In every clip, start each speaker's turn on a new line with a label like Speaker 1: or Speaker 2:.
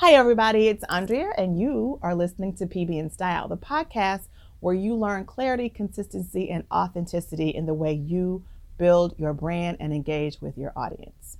Speaker 1: Hi, everybody. It's Andrea, and you are listening to PB and Style, the podcast where you learn clarity, consistency, and authenticity in the way you build your brand and engage with your audience.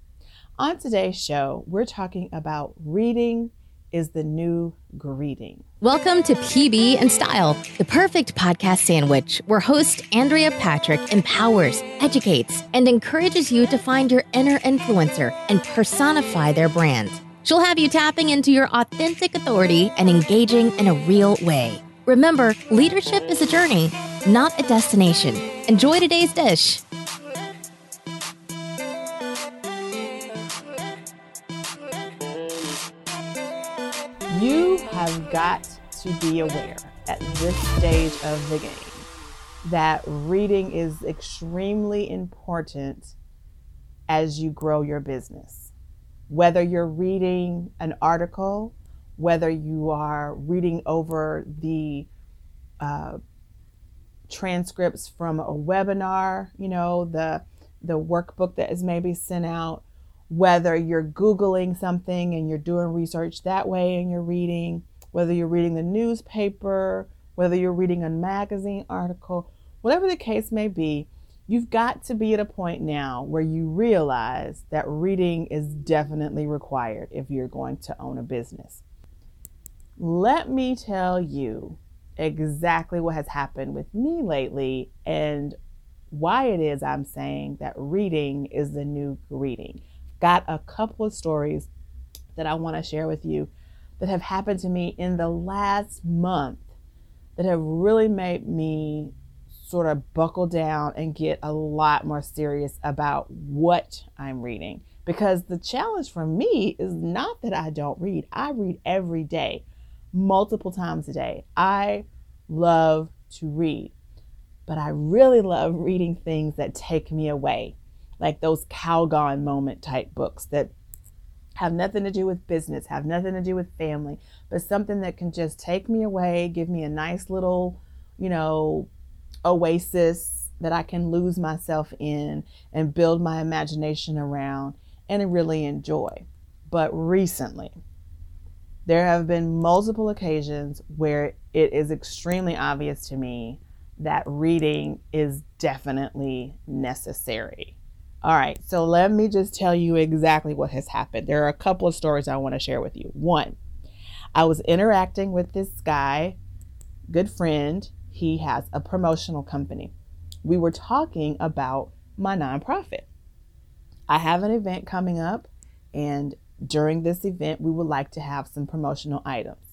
Speaker 1: On today's show, we're talking about reading is the new greeting.
Speaker 2: Welcome to PB and Style, the perfect podcast sandwich where host Andrea Patrick empowers, educates, and encourages you to find your inner influencer and personify their brand. She'll have you tapping into your authentic authority and engaging in a real way. Remember, leadership is a journey, not a destination. Enjoy today's dish.
Speaker 1: You have got to be aware at this stage of the game that reading is extremely important as you grow your business whether you're reading an article, whether you are reading over the uh, transcripts from a webinar, you know, the the workbook that is maybe sent out, whether you're Googling something and you're doing research that way and you're reading, whether you're reading the newspaper, whether you're reading a magazine article, whatever the case may be, You've got to be at a point now where you realize that reading is definitely required if you're going to own a business. Let me tell you exactly what has happened with me lately and why it is I'm saying that reading is the new reading. Got a couple of stories that I want to share with you that have happened to me in the last month that have really made me sort of buckle down and get a lot more serious about what I'm reading. Because the challenge for me is not that I don't read, I read every day, multiple times a day. I love to read, but I really love reading things that take me away, like those Calgon moment type books that have nothing to do with business, have nothing to do with family, but something that can just take me away, give me a nice little, you know, oasis that I can lose myself in and build my imagination around and really enjoy. But recently, there have been multiple occasions where it is extremely obvious to me that reading is definitely necessary. All right, so let me just tell you exactly what has happened. There are a couple of stories I want to share with you. One, I was interacting with this guy, good friend, he has a promotional company. We were talking about my nonprofit. I have an event coming up, and during this event, we would like to have some promotional items.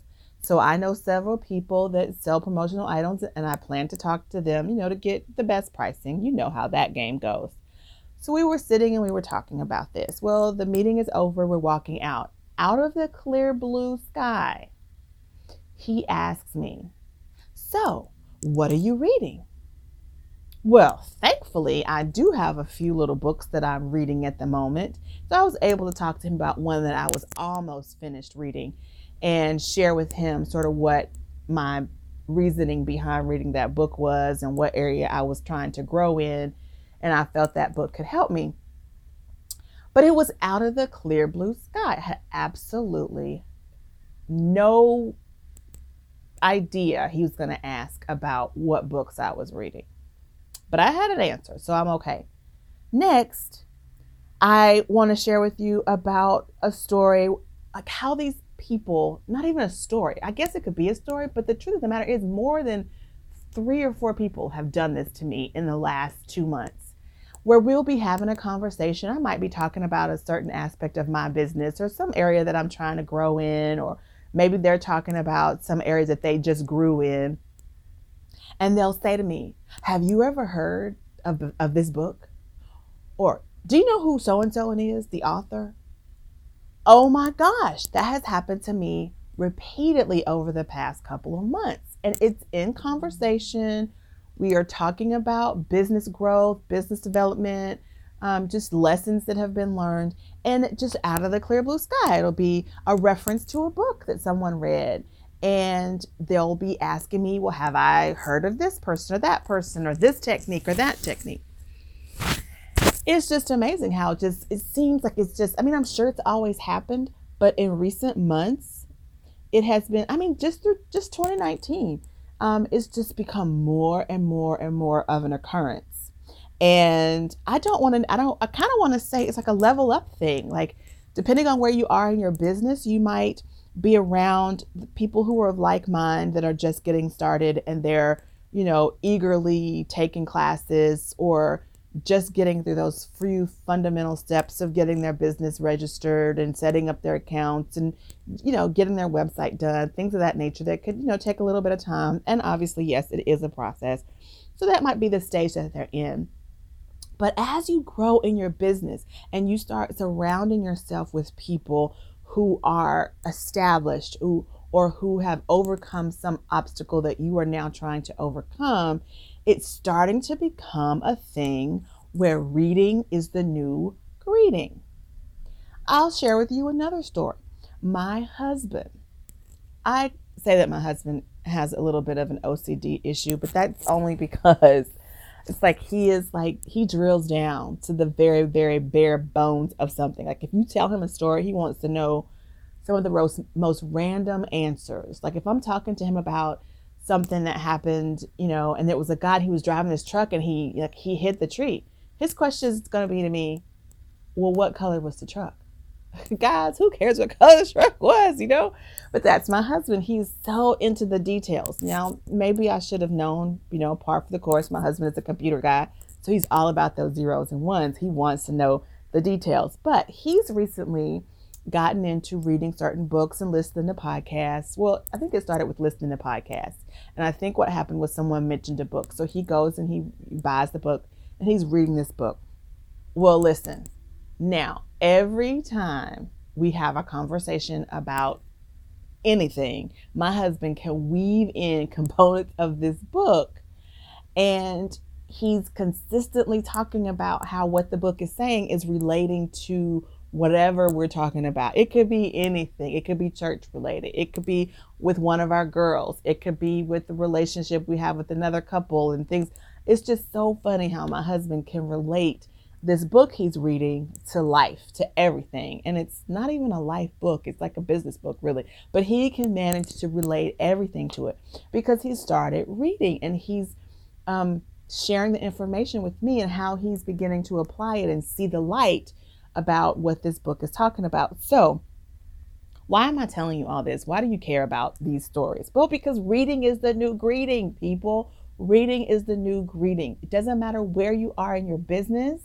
Speaker 1: So I know several people that sell promotional items, and I plan to talk to them, you know, to get the best pricing. You know how that game goes. So we were sitting and we were talking about this. Well, the meeting is over. We're walking out. Out of the clear blue sky, he asks me, So, what are you reading? Well, thankfully, I do have a few little books that I'm reading at the moment. So I was able to talk to him about one that I was almost finished reading and share with him sort of what my reasoning behind reading that book was and what area I was trying to grow in. And I felt that book could help me. But it was out of the clear blue sky. I had absolutely no idea he was going to ask about what books I was reading. But I had an answer, so I'm okay. Next, I want to share with you about a story, like how these people, not even a story, I guess it could be a story, but the truth of the matter is more than three or four people have done this to me in the last two months where we'll be having a conversation. I might be talking about a certain aspect of my business or some area that I'm trying to grow in or Maybe they're talking about some areas that they just grew in. And they'll say to me, Have you ever heard of, of this book? Or, Do you know who so and so is, the author? Oh my gosh, that has happened to me repeatedly over the past couple of months. And it's in conversation. We are talking about business growth, business development, um, just lessons that have been learned, and just out of the clear blue sky, it'll be a reference to a book that someone read. And they'll be asking me, Well, have I heard of this person or that person or this technique or that technique? It's just amazing how just it seems like it's just I mean, I'm sure it's always happened, But in recent months, it has been, I mean, just through just 2019, um, it's just become more and more and more of an occurrence. And I don't want to, I don't, I kind of want to say it's like a level up thing. Like, depending on where you are in your business, you might be around people who are of like mind that are just getting started and they're, you know, eagerly taking classes or just getting through those few fundamental steps of getting their business registered and setting up their accounts and you know getting their website done things of that nature that could you know take a little bit of time. And obviously yes it is a process. So that might be the stage that they're in but as you grow in your business and you start surrounding yourself with people who are established who or who have overcome some obstacle that you are now trying to overcome it's starting to become a thing where reading is the new greeting. I'll share with you another story. My husband, I say that my husband has a little bit of an OCD issue, but that's only because it's like he is like he drills down to the very very bare bones of something like if you tell him a story he wants to know some of the most, most random answers like if i'm talking to him about something that happened, you know, and there was a guy who was driving this truck and he like he hit the tree. His question is going to be to me, well, what color was the truck? Guys, who cares what color the truck was, you know? But that's my husband. He's so into the details. Now, maybe I should have known, you know, part for the course. My husband is a computer guy, so he's all about those zeros and ones. He wants to know the details. But he's recently gotten into reading certain books and listening to podcasts. Well, I think it started with listening to podcasts. And I think what happened was someone mentioned a book. So he goes and he buys the book and he's reading this book. Well, listen, now, every time we have a conversation about anything, my husband can weave in components of this book and he's consistently talking about how what the book is saying is relating to whatever we're talking about. It could be anything. It could be church related. It could be with one of our girls. It could be with the relationship we have with another couple and things. It's just so funny how my husband can relate this book he's reading to life, to everything. And it's not even a life book, it's like a business book, really. But he can manage to relate everything to it because he started reading and he's um, sharing the information with me and how he's beginning to apply it and see the light about what this book is talking about. So, why am I telling you all this? Why do you care about these stories? Well, because reading is the new greeting, people. Reading is the new greeting. It doesn't matter where you are in your business.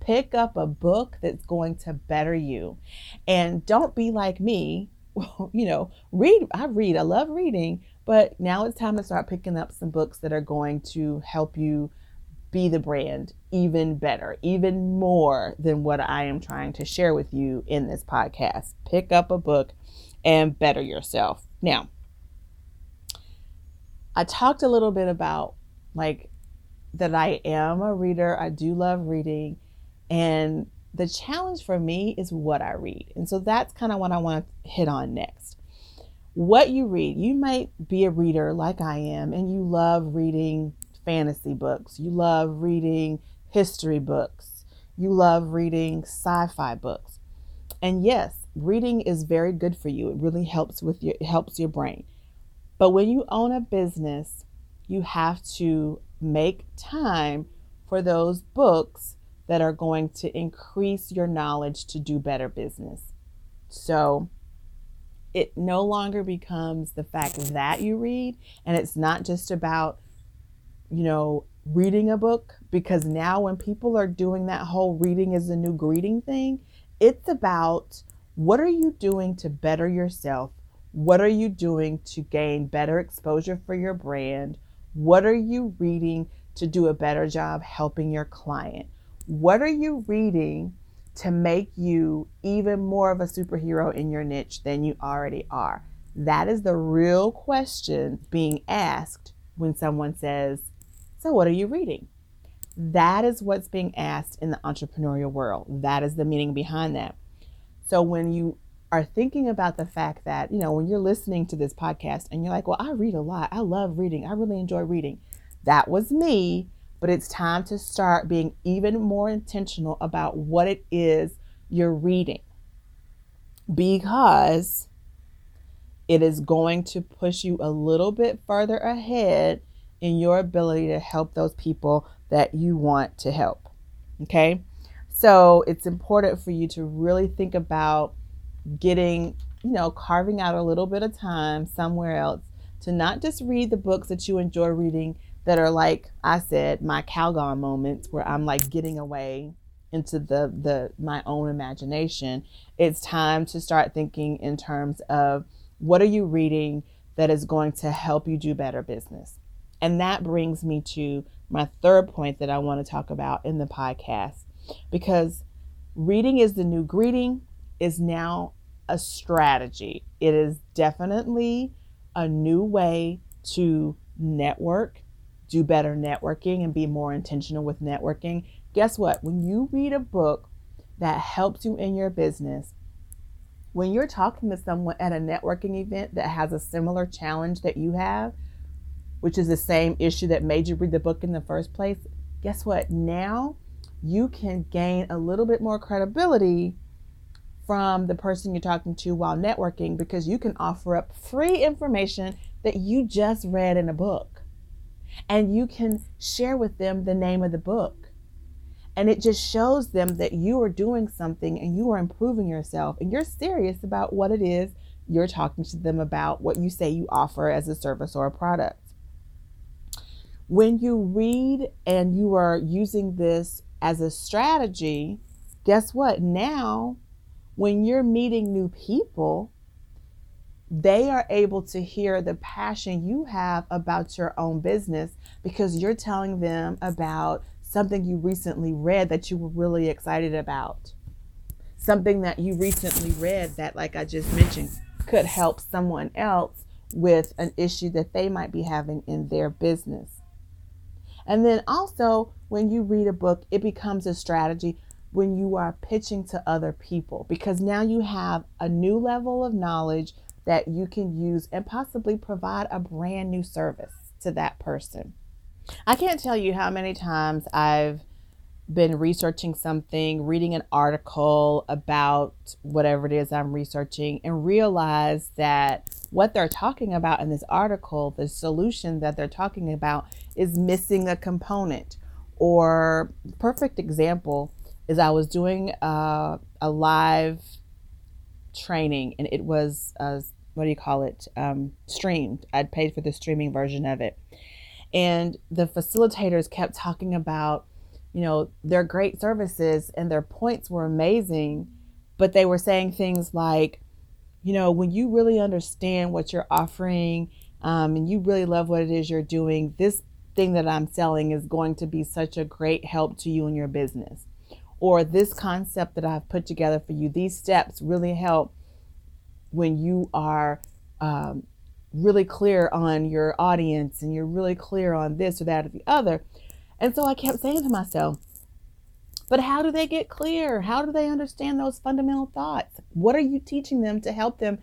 Speaker 1: Pick up a book that's going to better you. And don't be like me. You know, read. I read. I love reading. But now it's time to start picking up some books that are going to help you be the brand even better, even more than what I am trying to share with you in this podcast. Pick up a book and better yourself. Now, I talked a little bit about like that I am a reader. I do love reading. And the challenge for me is what I read. And so that's kind of what I want to hit on next. What you read, you might be a reader like I am, and you love reading fantasy books, you love reading history books, you love reading sci fi books. And yes, reading is very good for you. It really helps with your helps your brain. But when you own a business, you have to make time for those books that are going to increase your knowledge to do better business. So it no longer becomes the fact that you read, and it's not just about you know, reading a book because now when people are doing that whole reading is the new greeting thing, it's about what are you doing to better yourself? What are you doing to gain better exposure for your brand? What are you reading to do a better job helping your client? What are you reading to make you even more of a superhero in your niche than you already are? That is the real question being asked when someone says, so, what are you reading? That is what's being asked in the entrepreneurial world. That is the meaning behind that. So, when you are thinking about the fact that, you know, when you're listening to this podcast and you're like, well, I read a lot, I love reading, I really enjoy reading. That was me, but it's time to start being even more intentional about what it is you're reading. because it is going to push you a little bit further ahead in your ability to help those people that you want to help. Okay? So it's important for you to really think about getting, you know, carving out a little bit of time somewhere else to not just read the books that you enjoy reading that are like I said, my Calgon moments where I'm like getting away into the the my own imagination. It's time to start thinking in terms of what are you reading that is going to help you do better business. And that brings me to my third point that I want to talk about in the podcast because reading is the new greeting is now a strategy. It is definitely a new way to network, do better networking, and be more intentional with networking. Guess what? When you read a book that helps you in your business, when you're talking to someone at a networking event that has a similar challenge that you have, which is the same issue that made you read the book in the first place, guess what? Now you can gain a little bit more credibility from the person you're talking to while networking because you can offer up free information that you just read in a book. And you can share with them the name of the book. And it just shows them that you are doing something and you are improving yourself and you're serious about what it is you're talking to them about, what you say you offer as a service or a product. When you read and you are using this as a strategy, guess what? Now when you're meeting new people, they are able to hear the passion you have about your own business because you're telling them about something you recently read that you were really excited about. Something that you recently read that, like I just mentioned, could help someone else with an issue that they might be having in their business. And then also, when you read a book, it becomes a strategy when you are pitching to other people because now you have a new level of knowledge that you can use and possibly provide a brand new service to that person. I can't tell you how many times I've been researching something, reading an article about whatever it is I'm researching, and realize that what they're talking about in this article, the solution that they're talking about, is missing a component. Or, perfect example, is I was doing uh, a live training and it was uh, what do you call it um, streamed i'd paid for the streaming version of it. And the facilitators kept talking about you know their great services and their points were amazing but they were saying things like you know when you really understand what you're offering um, and you really love what it is you're doing this thing that i'm selling is going to be such a great help to you and your business. Or this concept that I've put together for you, these steps really help when you are um, really clear on your audience and you're really clear on this or that or the other. And so I kept saying to myself, but how do they get clear? How do they understand those fundamental thoughts? What are you teaching them to help them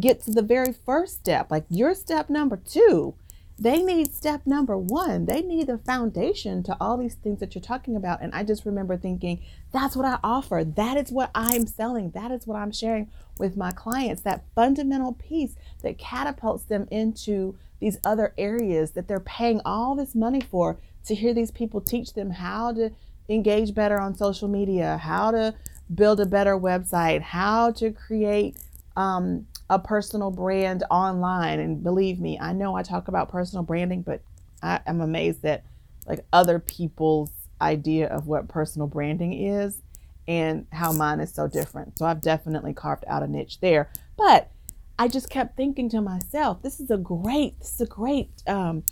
Speaker 1: get to the very first step? Like your step number two they need step number one. They need the foundation to all these things that you're talking about. And I just remember thinking, that's what I offer. That is what I'm selling. That is what I'm sharing with my clients. That fundamental piece that catapults them into these other areas that they're paying all this money for to hear these people teach them how to engage better on social media, how to build a better website, how to create um, a personal brand online. And believe me, I know I talk about personal branding, but I am amazed at like other people's idea of what personal branding is and how mine is so different. So I've definitely carved out a niche there. But I just kept thinking to myself, this is a great, this is a great um,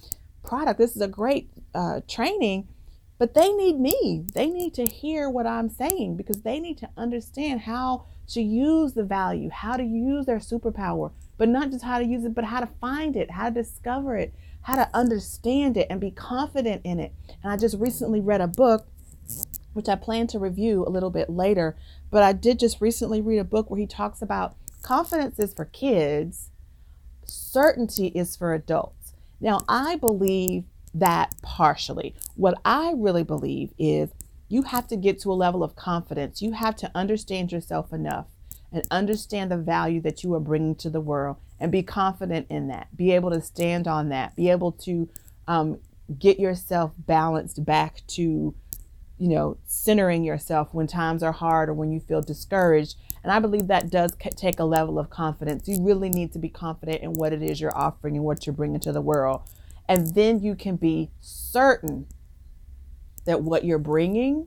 Speaker 1: product. This is a great uh, training, but they need me. They need to hear what I'm saying because they need to understand how to use the value, how to use their superpower, but not just how to use it, but how to find it, how to discover it, how to understand it and be confident in it. And I just recently read a book, which I plan to review a little bit later, but I did just recently read a book where he talks about confidence is for kids, certainty is for adults. Now, I believe that partially. What I really believe is you have to get to a level of confidence. You have to understand yourself enough and understand the value that you are bringing to the world and be confident in that. Be able to stand on that. Be able to um, get yourself balanced back to, you know, centering yourself when times are hard or when you feel discouraged. And I believe that does take a level of confidence. You really need to be confident in what it is you're offering and what you're bringing to the world. And then you can be certain that what you're bringing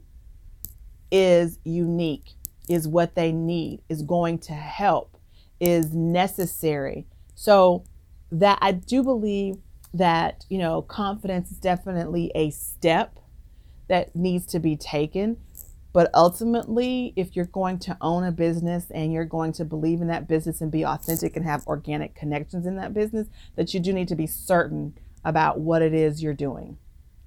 Speaker 1: is unique, is what they need, is going to help, is necessary. So that I do believe that, you know, confidence is definitely a step that needs to be taken. But ultimately, if you're going to own a business and you're going to believe in that business and be authentic and have organic connections in that business, that you do need to be certain about what it is you're doing,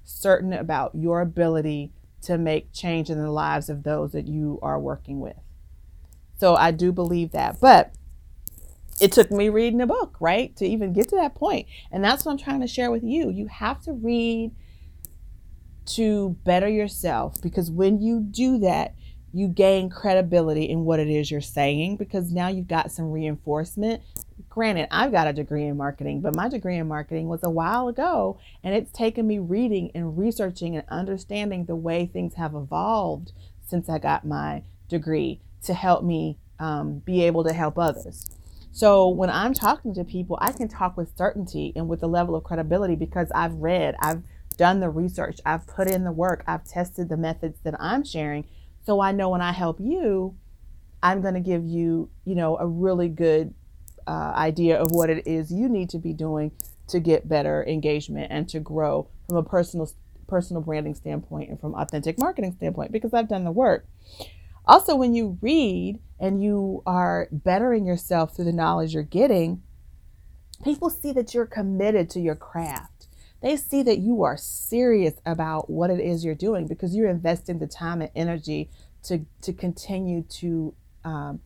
Speaker 1: certain about your ability to make change in the lives of those that you are working with. So I do believe that. But it took me reading a book, right, to even get to that point. And that's what I'm trying to share with you. You have to read to better yourself because when you do that, you gain credibility in what it is you're saying because now you've got some reinforcement. Granted, I've got a degree in marketing, but my degree in marketing was a while ago, and it's taken me reading and researching and understanding the way things have evolved since I got my degree to help me um, be able to help others. So when I'm talking to people, I can talk with certainty and with a level of credibility because I've read, I've done the research, I've put in the work, I've tested the methods that I'm sharing. So I know when I help you, I'm going to give you, you know, a really good uh, idea of what it is you need to be doing to get better engagement and to grow from a personal personal branding standpoint and from authentic marketing standpoint because I've done the work. Also, when you read and you are bettering yourself through the knowledge you're getting, people see that you're committed to your craft. They see that you are serious about what it is you're doing because you're investing the time and energy to, to continue to um,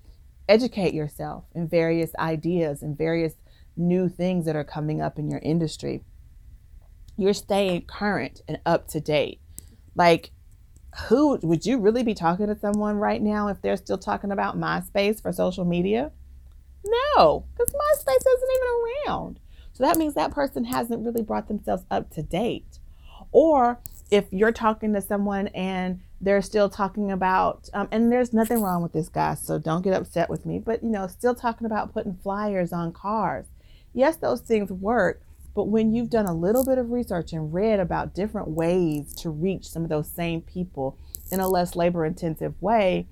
Speaker 1: educate yourself in various ideas and various new things that are coming up in your industry. You're staying current and up to date. Like, who would you really be talking to someone right now if they're still talking about MySpace for social media? No, because MySpace isn't even around. So that means that person hasn't really brought themselves up to date. Or if you're talking to someone and they're still talking about, um, and there's nothing wrong with this, guy, so don't get upset with me, but you know, still talking about putting flyers on cars. Yes, those things work, but when you've done a little bit of research and read about different ways to reach some of those same people in a less labor intensive way,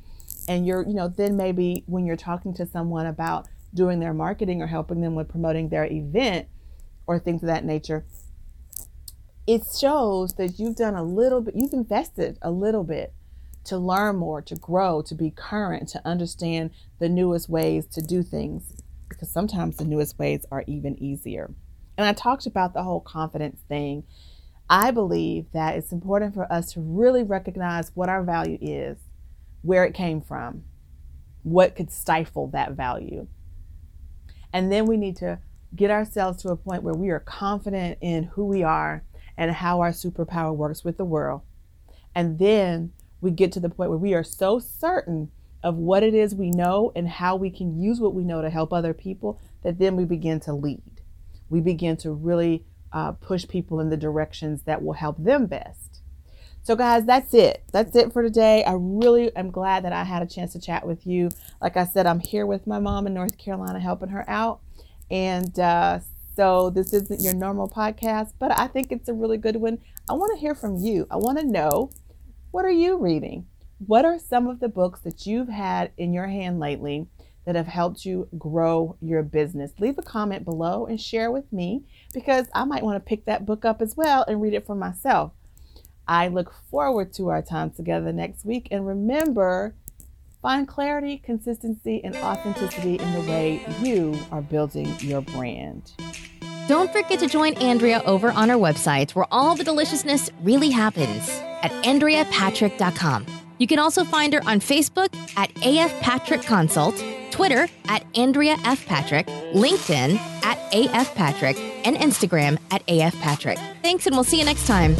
Speaker 1: and you're, you know, then maybe when you're talking to someone about doing their marketing or helping them with promoting their event or things of that nature, it shows that you've done a little bit, you've invested a little bit to learn more, to grow, to be current, to understand the newest ways to do things, because sometimes the newest ways are even easier. And I talked about the whole confidence thing. I believe that it's important for us to really recognize what our value is, where it came from, what could stifle that value. And then we need to get ourselves to a point where we are confident in who we are and how our superpower works with the world. And then we get to the point where we are so certain of what it is we know and how we can use what we know to help other people that then we begin to lead. We begin to really uh, push people in the directions that will help them best. So, guys, that's it. That's it for today. I really am glad that I had a chance to chat with you. Like I said, I'm here with my mom in North Carolina helping her out. And uh, so this isn't your normal podcast, but I think it's a really good one. I want to hear from you. I want to know what are you reading? What are some of the books that you've had in your hand lately that have helped you grow your business? Leave a comment below and share with me because I might want to pick that book up as well and read it for myself. I look forward to our time together next week. And remember, Find clarity, consistency, and authenticity in the way you are building your brand.
Speaker 2: Don't forget to join Andrea over on our website where all the deliciousness really happens at AndreaPatrick.com. You can also find her on Facebook at AF Patrick Consult, Twitter at Andrea F. Patrick, LinkedIn at AF Patrick, and Instagram at AF Patrick. Thanks, and we'll see you next time.